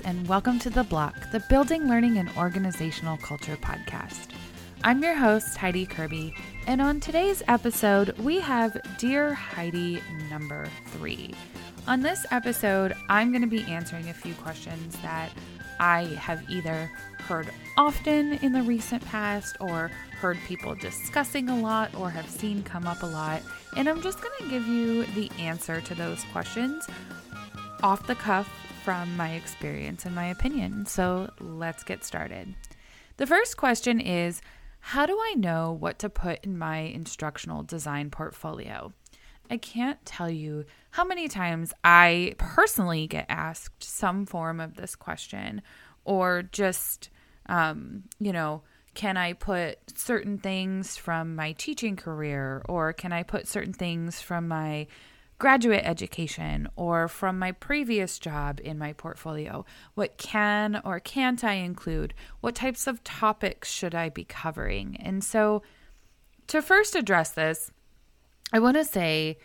and welcome to The Block, the Building, Learning, and Organizational Culture podcast. I'm your host, Heidi Kirby, and on today's episode, we have Dear Heidi number three. On this episode, I'm going to be answering a few questions that I have either heard often in the recent past or heard people discussing a lot or have seen come up a lot. And I'm just going to give you the answer to those questions off the cuff from my experience and my opinion. So let's get started. The first question is How do I know what to put in my instructional design portfolio? I can't tell you how many times I personally get asked some form of this question or just, um, you know, can I put certain things from my teaching career or can I put certain things from my graduate education or from my previous job in my portfolio? What can or can't I include? What types of topics should I be covering? And so, to first address this, I want to say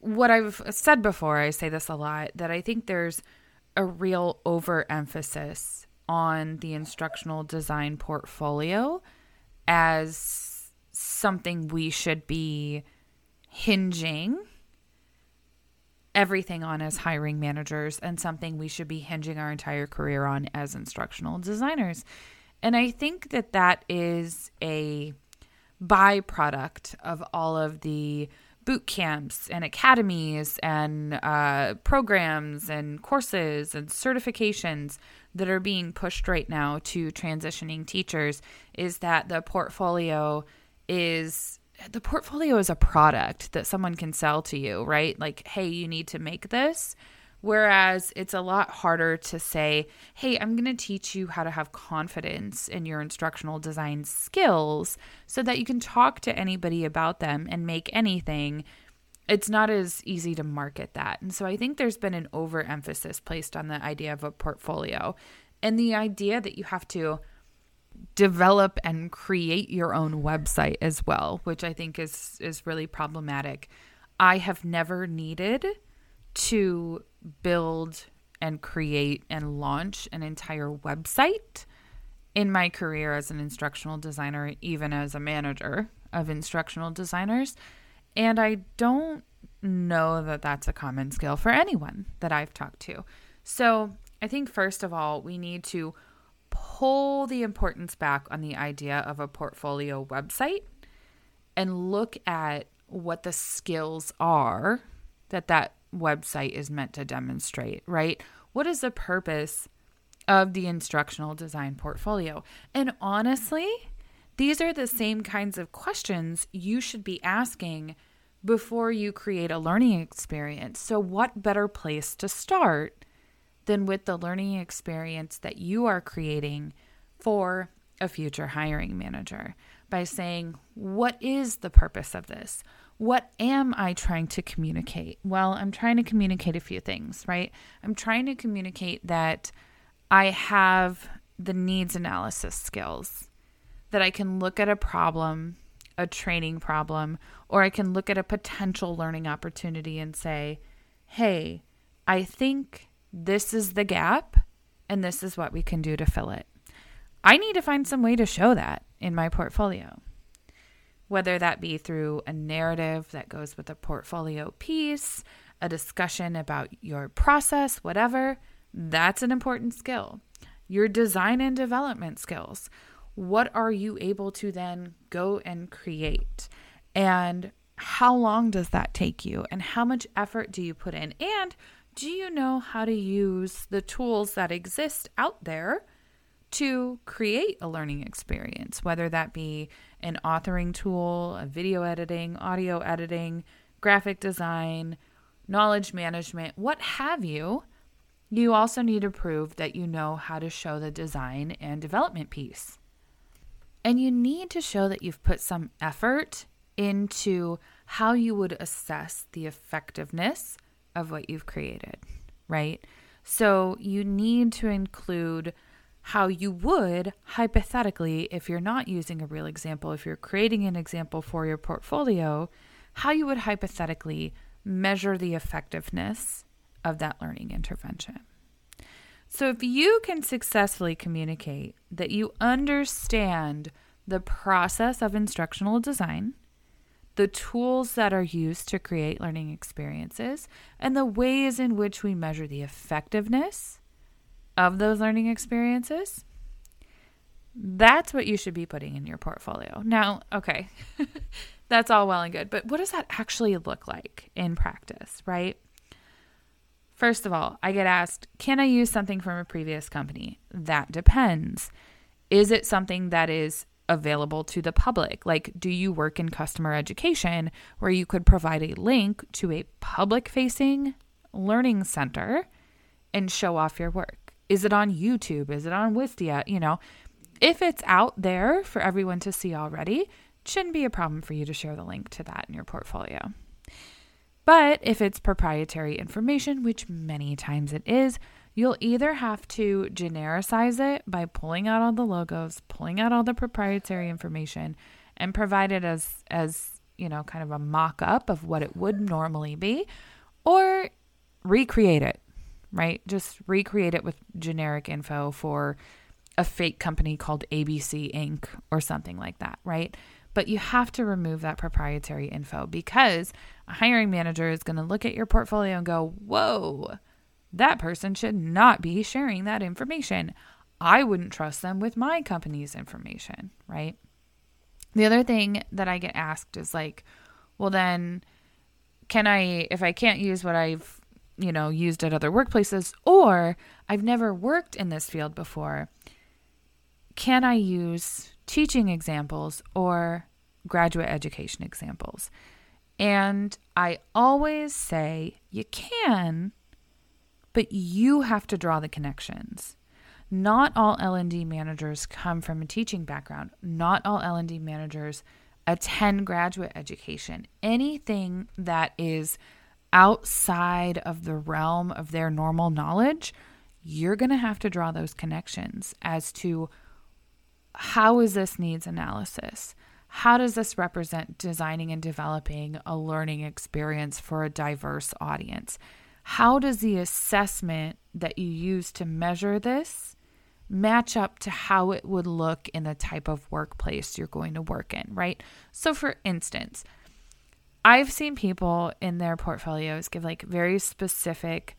what I've said before, I say this a lot, that I think there's a real overemphasis on the instructional design portfolio as something we should be hinging everything on as hiring managers and something we should be hinging our entire career on as instructional designers. And I think that that is a byproduct of all of the boot camps and academies and uh, programs and courses and certifications that are being pushed right now to transitioning teachers is that the portfolio is the portfolio is a product that someone can sell to you, right? Like, hey, you need to make this. Whereas it's a lot harder to say, hey, I'm going to teach you how to have confidence in your instructional design skills so that you can talk to anybody about them and make anything. It's not as easy to market that. And so I think there's been an overemphasis placed on the idea of a portfolio and the idea that you have to develop and create your own website as well, which I think is is really problematic. I have never needed to build and create and launch an entire website in my career as an instructional designer, even as a manager of instructional designers. And I don't know that that's a common skill for anyone that I've talked to. So I think, first of all, we need to pull the importance back on the idea of a portfolio website and look at what the skills are that that website is meant to demonstrate, right? What is the purpose of the instructional design portfolio? And honestly, these are the same kinds of questions you should be asking before you create a learning experience. So, what better place to start than with the learning experience that you are creating for a future hiring manager by saying, What is the purpose of this? What am I trying to communicate? Well, I'm trying to communicate a few things, right? I'm trying to communicate that I have the needs analysis skills, that I can look at a problem, a training problem, or I can look at a potential learning opportunity and say, hey, I think this is the gap and this is what we can do to fill it. I need to find some way to show that in my portfolio whether that be through a narrative that goes with a portfolio piece, a discussion about your process, whatever, that's an important skill. Your design and development skills. What are you able to then go and create? And how long does that take you? And how much effort do you put in? And do you know how to use the tools that exist out there to create a learning experience, whether that be an authoring tool, a video editing, audio editing, graphic design, knowledge management, what have you. You also need to prove that you know how to show the design and development piece. And you need to show that you've put some effort into how you would assess the effectiveness of what you've created, right? So you need to include how you would hypothetically, if you're not using a real example, if you're creating an example for your portfolio, how you would hypothetically measure the effectiveness of that learning intervention. So, if you can successfully communicate that you understand the process of instructional design, the tools that are used to create learning experiences, and the ways in which we measure the effectiveness of those learning experiences, that's what you should be putting in your portfolio. Now, okay, that's all well and good, but what does that actually look like in practice, right? First of all, I get asked, can I use something from a previous company? That depends. Is it something that is available to the public? Like, do you work in customer education where you could provide a link to a public facing learning center and show off your work? Is it on YouTube? Is it on Wistia? You know, if it's out there for everyone to see already, shouldn't be a problem for you to share the link to that in your portfolio. But if it's proprietary information, which many times it is, you'll either have to genericize it by pulling out all the logos, pulling out all the proprietary information, and provide it as as you know, kind of a mock up of what it would normally be, or recreate it, right? Just recreate it with generic info for a fake company called ABC Inc. or something like that, right? But you have to remove that proprietary info because a hiring manager is going to look at your portfolio and go, Whoa, that person should not be sharing that information. I wouldn't trust them with my company's information, right? The other thing that I get asked is like, well, then can I, if I can't use what I've, you know, used at other workplaces, or I've never worked in this field before, can I use teaching examples or graduate education examples? And I always say you can, but you have to draw the connections. Not all L&D managers come from a teaching background. Not all L&D managers attend graduate education. Anything that is outside of the realm of their normal knowledge, you're going to have to draw those connections as to how is this needs analysis? How does this represent designing and developing a learning experience for a diverse audience? How does the assessment that you use to measure this match up to how it would look in the type of workplace you're going to work in, right? So, for instance, I've seen people in their portfolios give like very specific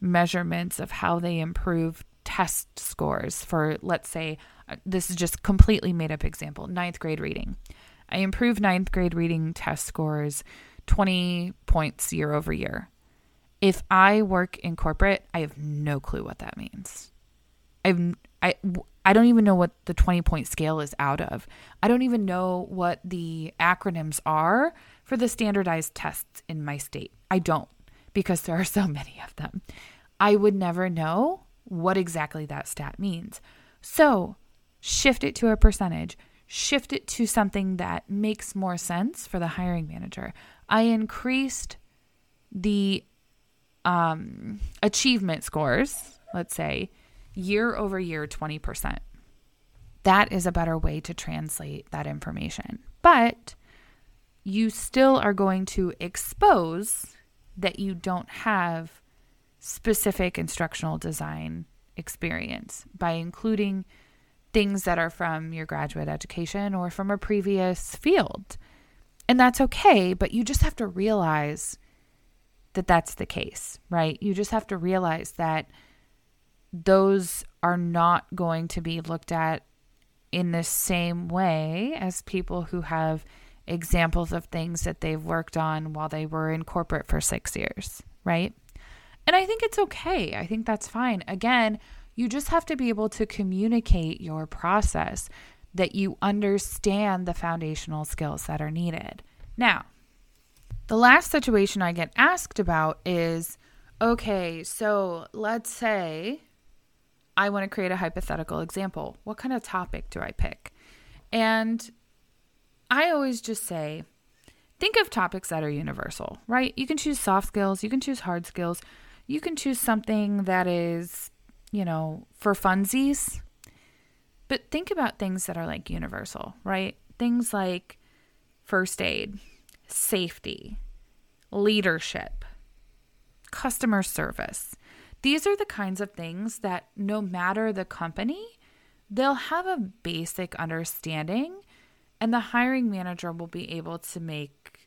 measurements of how they improve test scores for, let's say, uh, this is just completely made up example, ninth grade reading. I improved ninth grade reading test scores 20 points year over year. If I work in corporate, I have no clue what that means. I've I I don't even know what the 20 point scale is out of. I don't even know what the acronyms are for the standardized tests in my state. I don't because there are so many of them. I would never know what exactly that stat means. So, shift it to a percentage, shift it to something that makes more sense for the hiring manager. I increased the um, achievement scores, let's say, year over year 20%. That is a better way to translate that information. But you still are going to expose that you don't have specific instructional design experience by including things that are from your graduate education or from a previous field. And that's okay, but you just have to realize that that's the case, right? You just have to realize that those are not going to be looked at in the same way as people who have examples of things that they've worked on while they were in corporate for six years, right? And I think it's okay. I think that's fine. Again, you just have to be able to communicate your process that you understand the foundational skills that are needed. Now, the last situation I get asked about is okay, so let's say I want to create a hypothetical example. What kind of topic do I pick? And I always just say, think of topics that are universal, right? You can choose soft skills, you can choose hard skills, you can choose something that is, you know, for funsies. But think about things that are like universal, right? Things like first aid, safety, leadership, customer service. These are the kinds of things that no matter the company, they'll have a basic understanding and the hiring manager will be able to make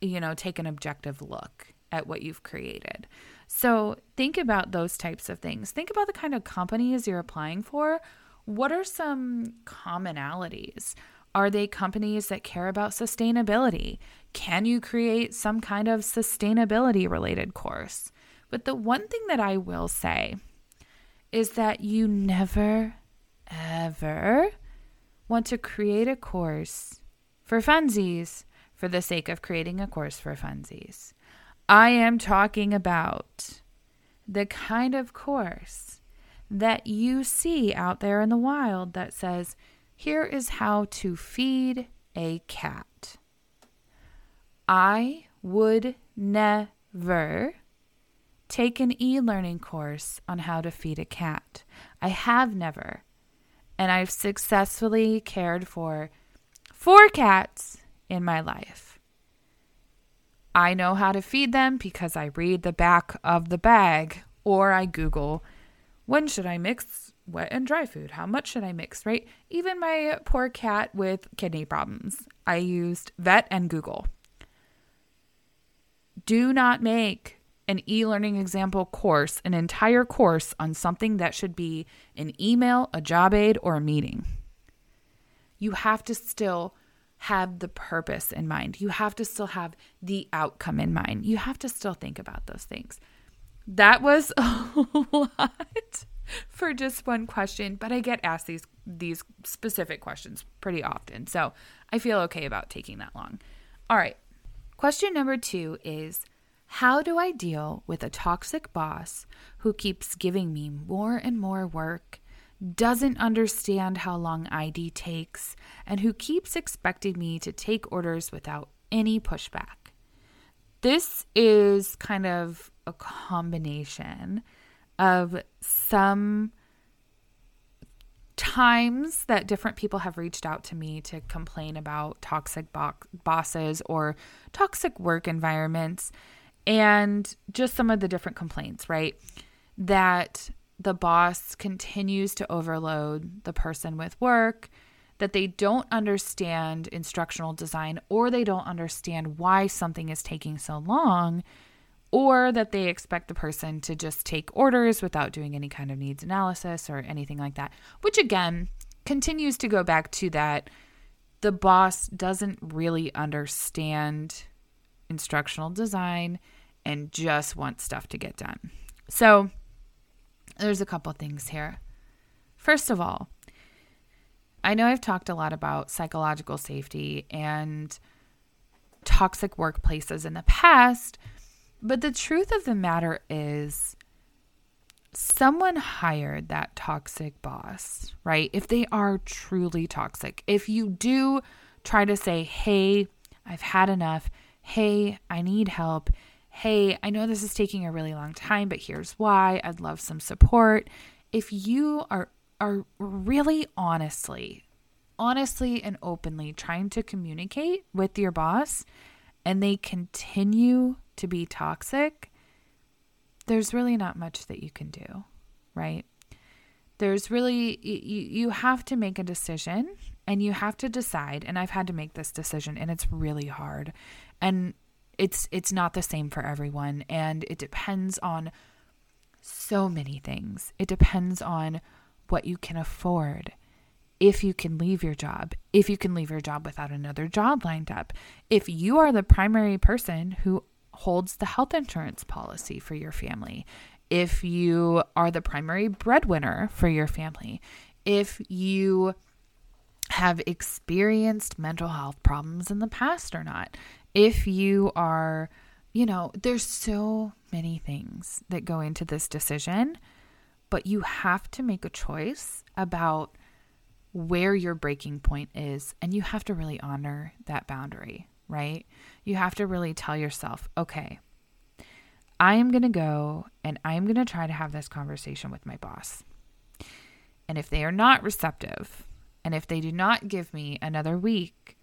you know, take an objective look at what you've created. So, think about those types of things. Think about the kind of companies you're applying for. What are some commonalities? Are they companies that care about sustainability? Can you create some kind of sustainability related course? But the one thing that I will say is that you never, ever want to create a course for funsies for the sake of creating a course for funsies. I am talking about the kind of course that you see out there in the wild that says, here is how to feed a cat. I would never take an e learning course on how to feed a cat. I have never. And I've successfully cared for four cats in my life. I know how to feed them because I read the back of the bag or I Google when should I mix wet and dry food. How much should I mix, right? Even my poor cat with kidney problems, I used vet and Google. Do not make an e learning example course, an entire course on something that should be an email, a job aid, or a meeting. You have to still have the purpose in mind. You have to still have the outcome in mind. You have to still think about those things. That was a lot for just one question, but I get asked these these specific questions pretty often. So, I feel okay about taking that long. All right. Question number 2 is how do I deal with a toxic boss who keeps giving me more and more work, doesn't understand how long ID takes, and who keeps expecting me to take orders without any pushback? This is kind of a combination of some times that different people have reached out to me to complain about toxic bo- bosses or toxic work environments and just some of the different complaints, right? That the boss continues to overload the person with work, that they don't understand instructional design or they don't understand why something is taking so long or that they expect the person to just take orders without doing any kind of needs analysis or anything like that, which again continues to go back to that the boss doesn't really understand instructional design and just wants stuff to get done. So, there's a couple things here. First of all, I know I've talked a lot about psychological safety and toxic workplaces in the past, but the truth of the matter is, someone hired that toxic boss, right? If they are truly toxic, if you do try to say, hey, I've had enough, hey, I need help, hey, I know this is taking a really long time, but here's why, I'd love some support. If you are are really honestly, honestly and openly trying to communicate with your boss and they continue to be toxic, there's really not much that you can do, right? There's really, you, you have to make a decision and you have to decide. And I've had to make this decision and it's really hard. And it's, it's not the same for everyone. And it depends on so many things. It depends on what you can afford if you can leave your job, if you can leave your job without another job lined up, if you are the primary person who holds the health insurance policy for your family, if you are the primary breadwinner for your family, if you have experienced mental health problems in the past or not, if you are, you know, there's so many things that go into this decision, but you have to make a choice about where your breaking point is, and you have to really honor that boundary right? You have to really tell yourself, okay, I am going to go and I am going to try to have this conversation with my boss. And if they are not receptive, and if they do not give me another week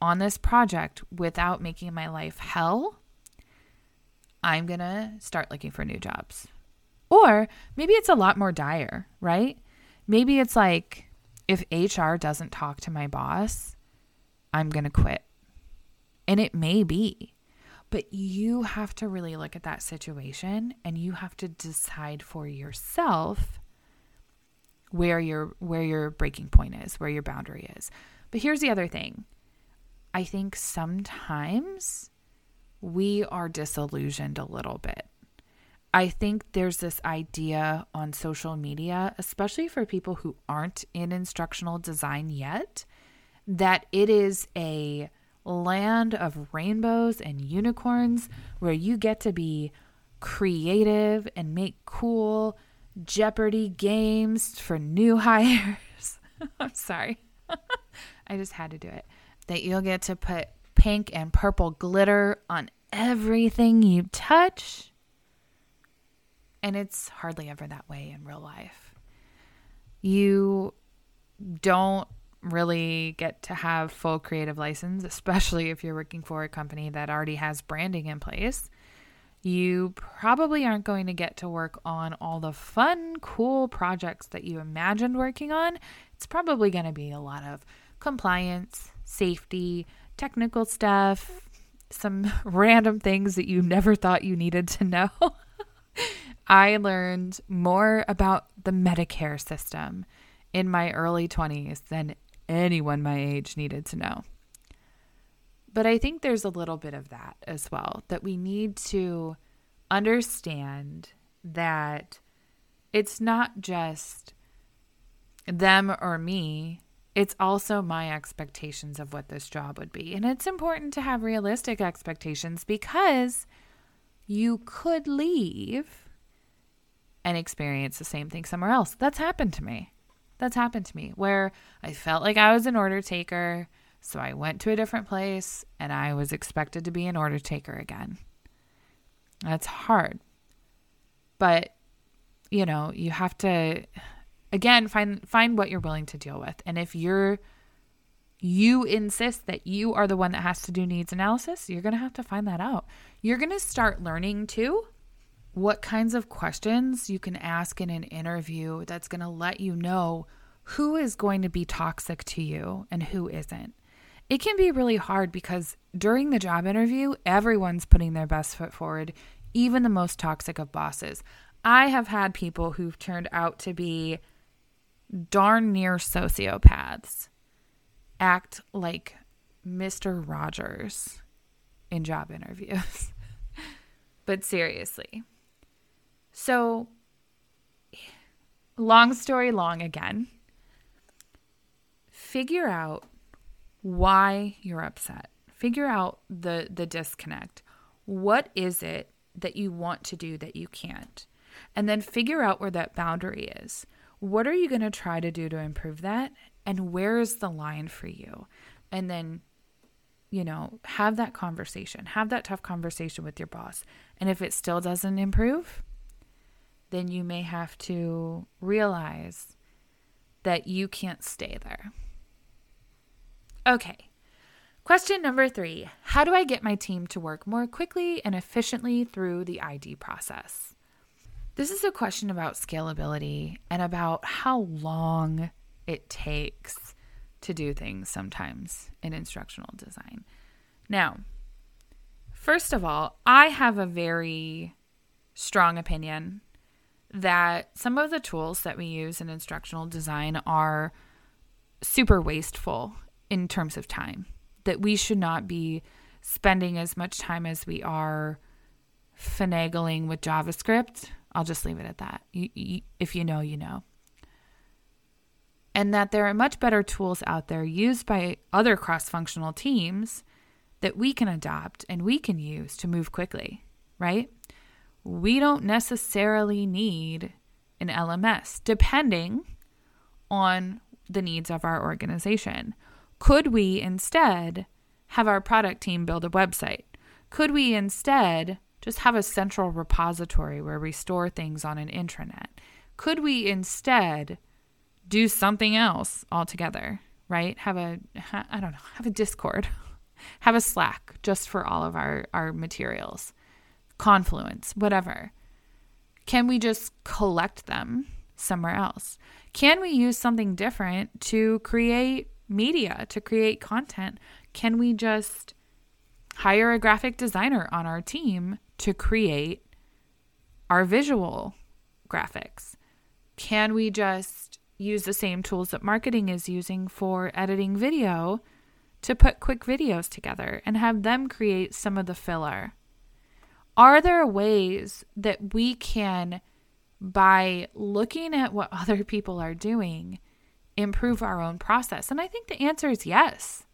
on this project without making my life hell, I'm going to start looking for new jobs. Or maybe it's a lot more dire, right? Maybe it's like if HR doesn't talk to my boss, I'm going to quit. And it may be. But you have to really look at that situation and you have to decide for yourself where your where your breaking point is, where your boundary is. But here's the other thing. I think sometimes we are disillusioned a little bit. I think there's this idea on social media, especially for people who aren't in instructional design yet, that it is a land of rainbows and unicorns where you get to be creative and make cool Jeopardy games for new hires. I'm sorry. I just had to do it. That you'll get to put pink and purple glitter on everything you touch. And it's hardly ever that way in real life. You don't really get to have full creative license, especially if you're working for a company that already has branding in place. You probably aren't going to get to work on all the fun, cool projects that you imagined working on. It's probably going to be a lot of compliance, safety, technical stuff, some random things that you never thought you needed to know. I learned more about the Medicare system in my early 20s than anyone my age needed to know. But I think there's a little bit of that as well, that we need to understand that it's not just them or me, it's also my expectations of what this job would be. And it's important to have realistic expectations because you could leave and experience the same thing somewhere else. That's happened to me. That's happened to me where I felt like I was an order taker. So I went to a different place and I was expected to be an order taker again. That's hard. But you know, you have to again find find what you're willing to deal with. And if you're you insist that you are the one that has to do needs analysis, you're going to have to find that out. You're going to start learning too what kinds of questions you can ask in an interview that's going to let you know who is going to be toxic to you and who isn't. It can be really hard because during the job interview, everyone's putting their best foot forward, even the most toxic of bosses. I have had people who've turned out to be darn near sociopaths act like Mr. Rogers in job interviews. but seriously, so, long story long again, figure out why you're upset. Figure out the the disconnect. What is it that you want to do that you can't? And then figure out where that boundary is. What are you going to try to do to improve that? And where is the line for you? And then you know, have that conversation. Have that tough conversation with your boss. And if it still doesn't improve, then you may have to realize that you can't stay there. Okay. Question number three How do I get my team to work more quickly and efficiently through the ID process? This is a question about scalability and about how long it takes to do things sometimes in instructional design. Now, first of all, I have a very strong opinion that some of the tools that we use in instructional design are super wasteful in terms of time, that we should not be spending as much time as we are finagling with JavaScript. I'll just leave it at that. You, you, if you know, you know. And that there are much better tools out there used by other cross functional teams that we can adopt and we can use to move quickly, right? We don't necessarily need an LMS, depending on the needs of our organization. Could we instead have our product team build a website? Could we instead just have a central repository where we store things on an intranet? Could we instead do something else altogether, right? Have a, I don't know, have a Discord, have a Slack just for all of our, our materials. Confluence, whatever. Can we just collect them somewhere else? Can we use something different to create media, to create content? Can we just hire a graphic designer on our team to create our visual graphics? Can we just use the same tools that marketing is using for editing video to put quick videos together and have them create some of the filler? Are there ways that we can, by looking at what other people are doing, improve our own process? And I think the answer is yes.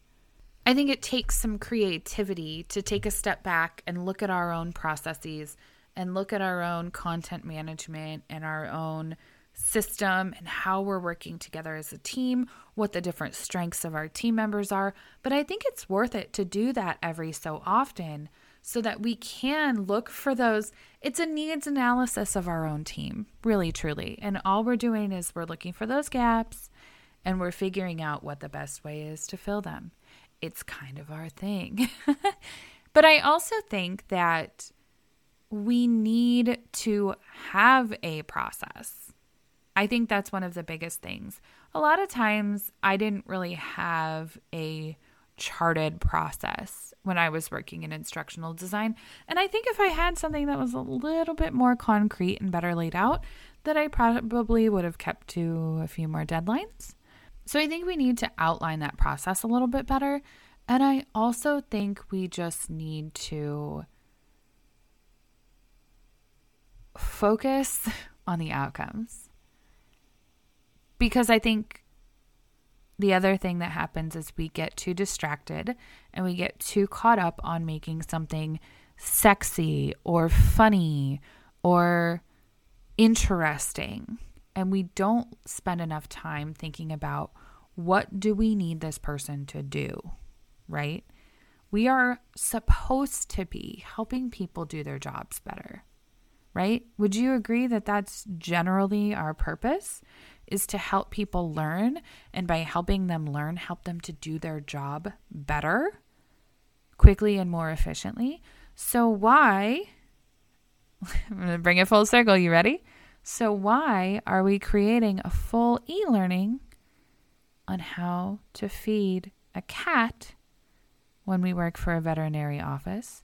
I think it takes some creativity to take a step back and look at our own processes and look at our own content management and our own system and how we're working together as a team, what the different strengths of our team members are. But I think it's worth it to do that every so often so that we can look for those. It's a needs analysis of our own team, really, truly. And all we're doing is we're looking for those gaps and we're figuring out what the best way is to fill them. It's kind of our thing. but I also think that we need to have a process. I think that's one of the biggest things. A lot of times I didn't really have a charted process when I was working in instructional design. And I think if I had something that was a little bit more concrete and better laid out, that I probably would have kept to a few more deadlines. So I think we need to outline that process a little bit better. And I also think we just need to focus on the outcomes. Because I think the other thing that happens is we get too distracted and we get too caught up on making something sexy or funny or interesting. And we don't spend enough time thinking about what do we need this person to do right? We are supposed to be helping people do their jobs better right? Would you agree that that's generally our purpose is to help people learn, and by helping them learn, help them to do their job better, quickly, and more efficiently. So, why? I'm going to bring it full circle. You ready? So, why are we creating a full e learning on how to feed a cat when we work for a veterinary office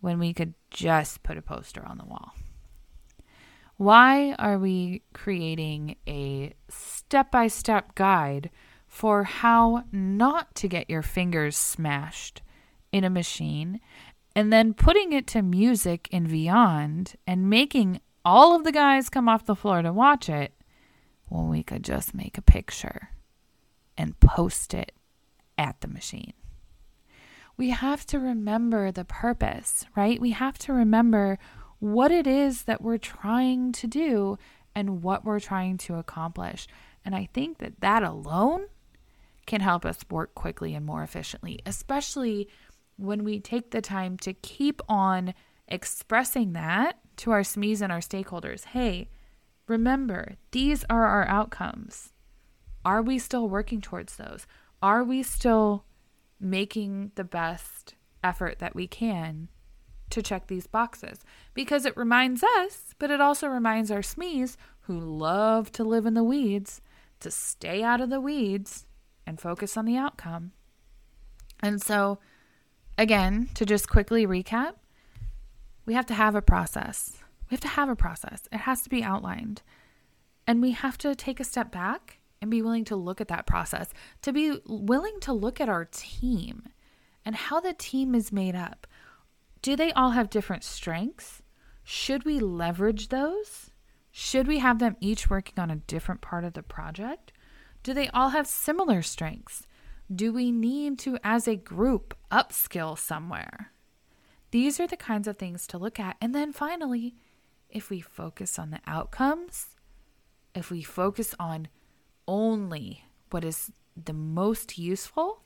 when we could just put a poster on the wall? Why are we creating a step by step guide for how not to get your fingers smashed in a machine and then putting it to music and beyond and making all of the guys come off the floor to watch it when we could just make a picture and post it at the machine? We have to remember the purpose, right? We have to remember what it is that we're trying to do and what we're trying to accomplish. And I think that that alone can help us work quickly and more efficiently, especially when we take the time to keep on expressing that to our SMEs and our stakeholders. Hey, remember, these are our outcomes. Are we still working towards those? Are we still making the best effort that we can to check these boxes because it reminds us, but it also reminds our SMEs who love to live in the weeds to stay out of the weeds and focus on the outcome. And so, again, to just quickly recap, we have to have a process. We have to have a process. It has to be outlined. And we have to take a step back and be willing to look at that process, to be willing to look at our team and how the team is made up. Do they all have different strengths? Should we leverage those? Should we have them each working on a different part of the project? Do they all have similar strengths? Do we need to, as a group, upskill somewhere? These are the kinds of things to look at. And then finally, if we focus on the outcomes, if we focus on only what is the most useful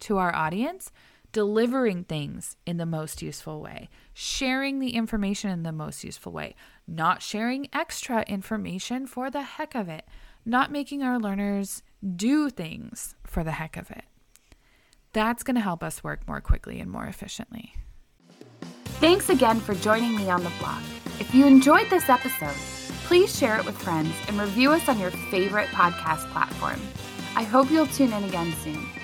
to our audience, delivering things in the most useful way, sharing the information in the most useful way, not sharing extra information for the heck of it, not making our learners do things for the heck of it. That's going to help us work more quickly and more efficiently. Thanks again for joining me on the Block. If you enjoyed this episode, please share it with friends and review us on your favorite podcast platform. I hope you'll tune in again soon.